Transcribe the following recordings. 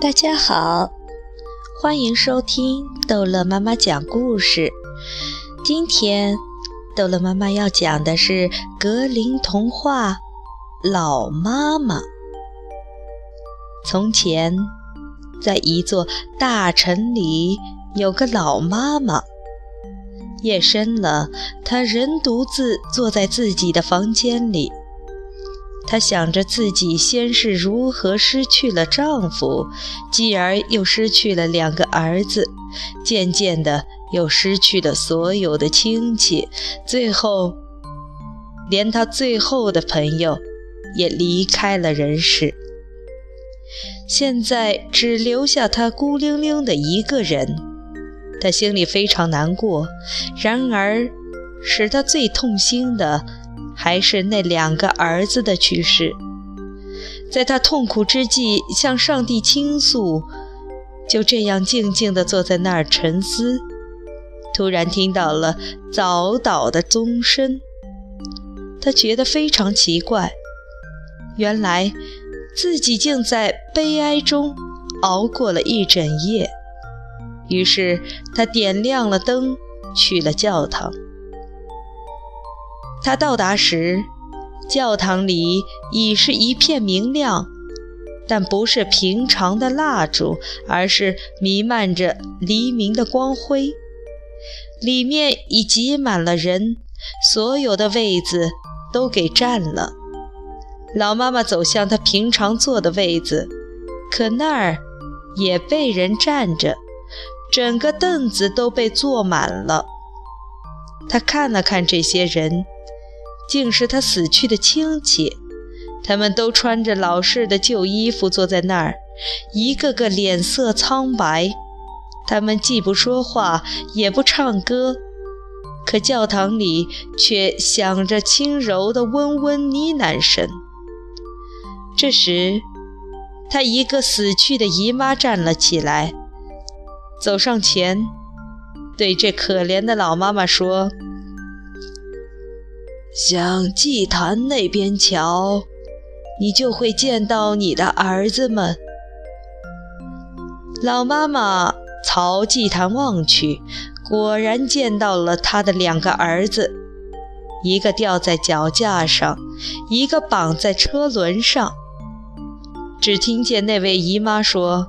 大家好，欢迎收听逗乐妈妈讲故事。今天逗乐妈妈要讲的是格林童话《老妈妈》。从前，在一座大城里，有个老妈妈。夜深了，她仍独自坐在自己的房间里。她想着自己先是如何失去了丈夫，继而又失去了两个儿子，渐渐的又失去了所有的亲戚，最后连她最后的朋友也离开了人世。现在只留下她孤零零的一个人，她心里非常难过。然而，使她最痛心的。还是那两个儿子的去世，在他痛苦之际向上帝倾诉，就这样静静地坐在那儿沉思。突然听到了早祷的钟声，他觉得非常奇怪，原来自己竟在悲哀中熬过了一整夜。于是他点亮了灯，去了教堂。他到达时，教堂里已是一片明亮，但不是平常的蜡烛，而是弥漫着黎明的光辉。里面已挤满了人，所有的位子都给占了。老妈妈走向她平常坐的位子，可那儿也被人占着，整个凳子都被坐满了。她看了看这些人。竟是他死去的亲戚，他们都穿着老式的旧衣服坐在那儿，一个个脸色苍白。他们既不说话，也不唱歌，可教堂里却响着轻柔的温温呢喃声。这时，他一个死去的姨妈站了起来，走上前，对这可怜的老妈妈说。向祭坛那边瞧，你就会见到你的儿子们。老妈妈朝祭坛望去，果然见到了她的两个儿子，一个吊在脚架上，一个绑在车轮上。只听见那位姨妈说：“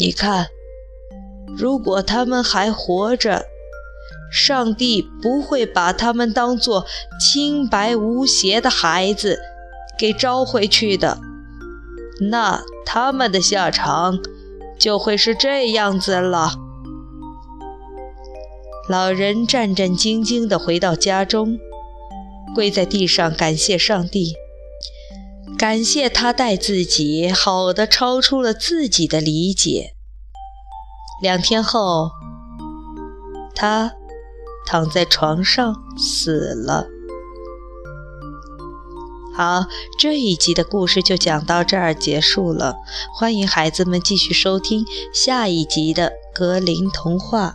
你看，如果他们还活着。”上帝不会把他们当作清白无邪的孩子给招回去的，那他们的下场就会是这样子了。老人战战兢兢地回到家中，跪在地上感谢上帝，感谢他待自己好的超出了自己的理解。两天后，他。躺在床上死了。好，这一集的故事就讲到这儿结束了。欢迎孩子们继续收听下一集的格林童话。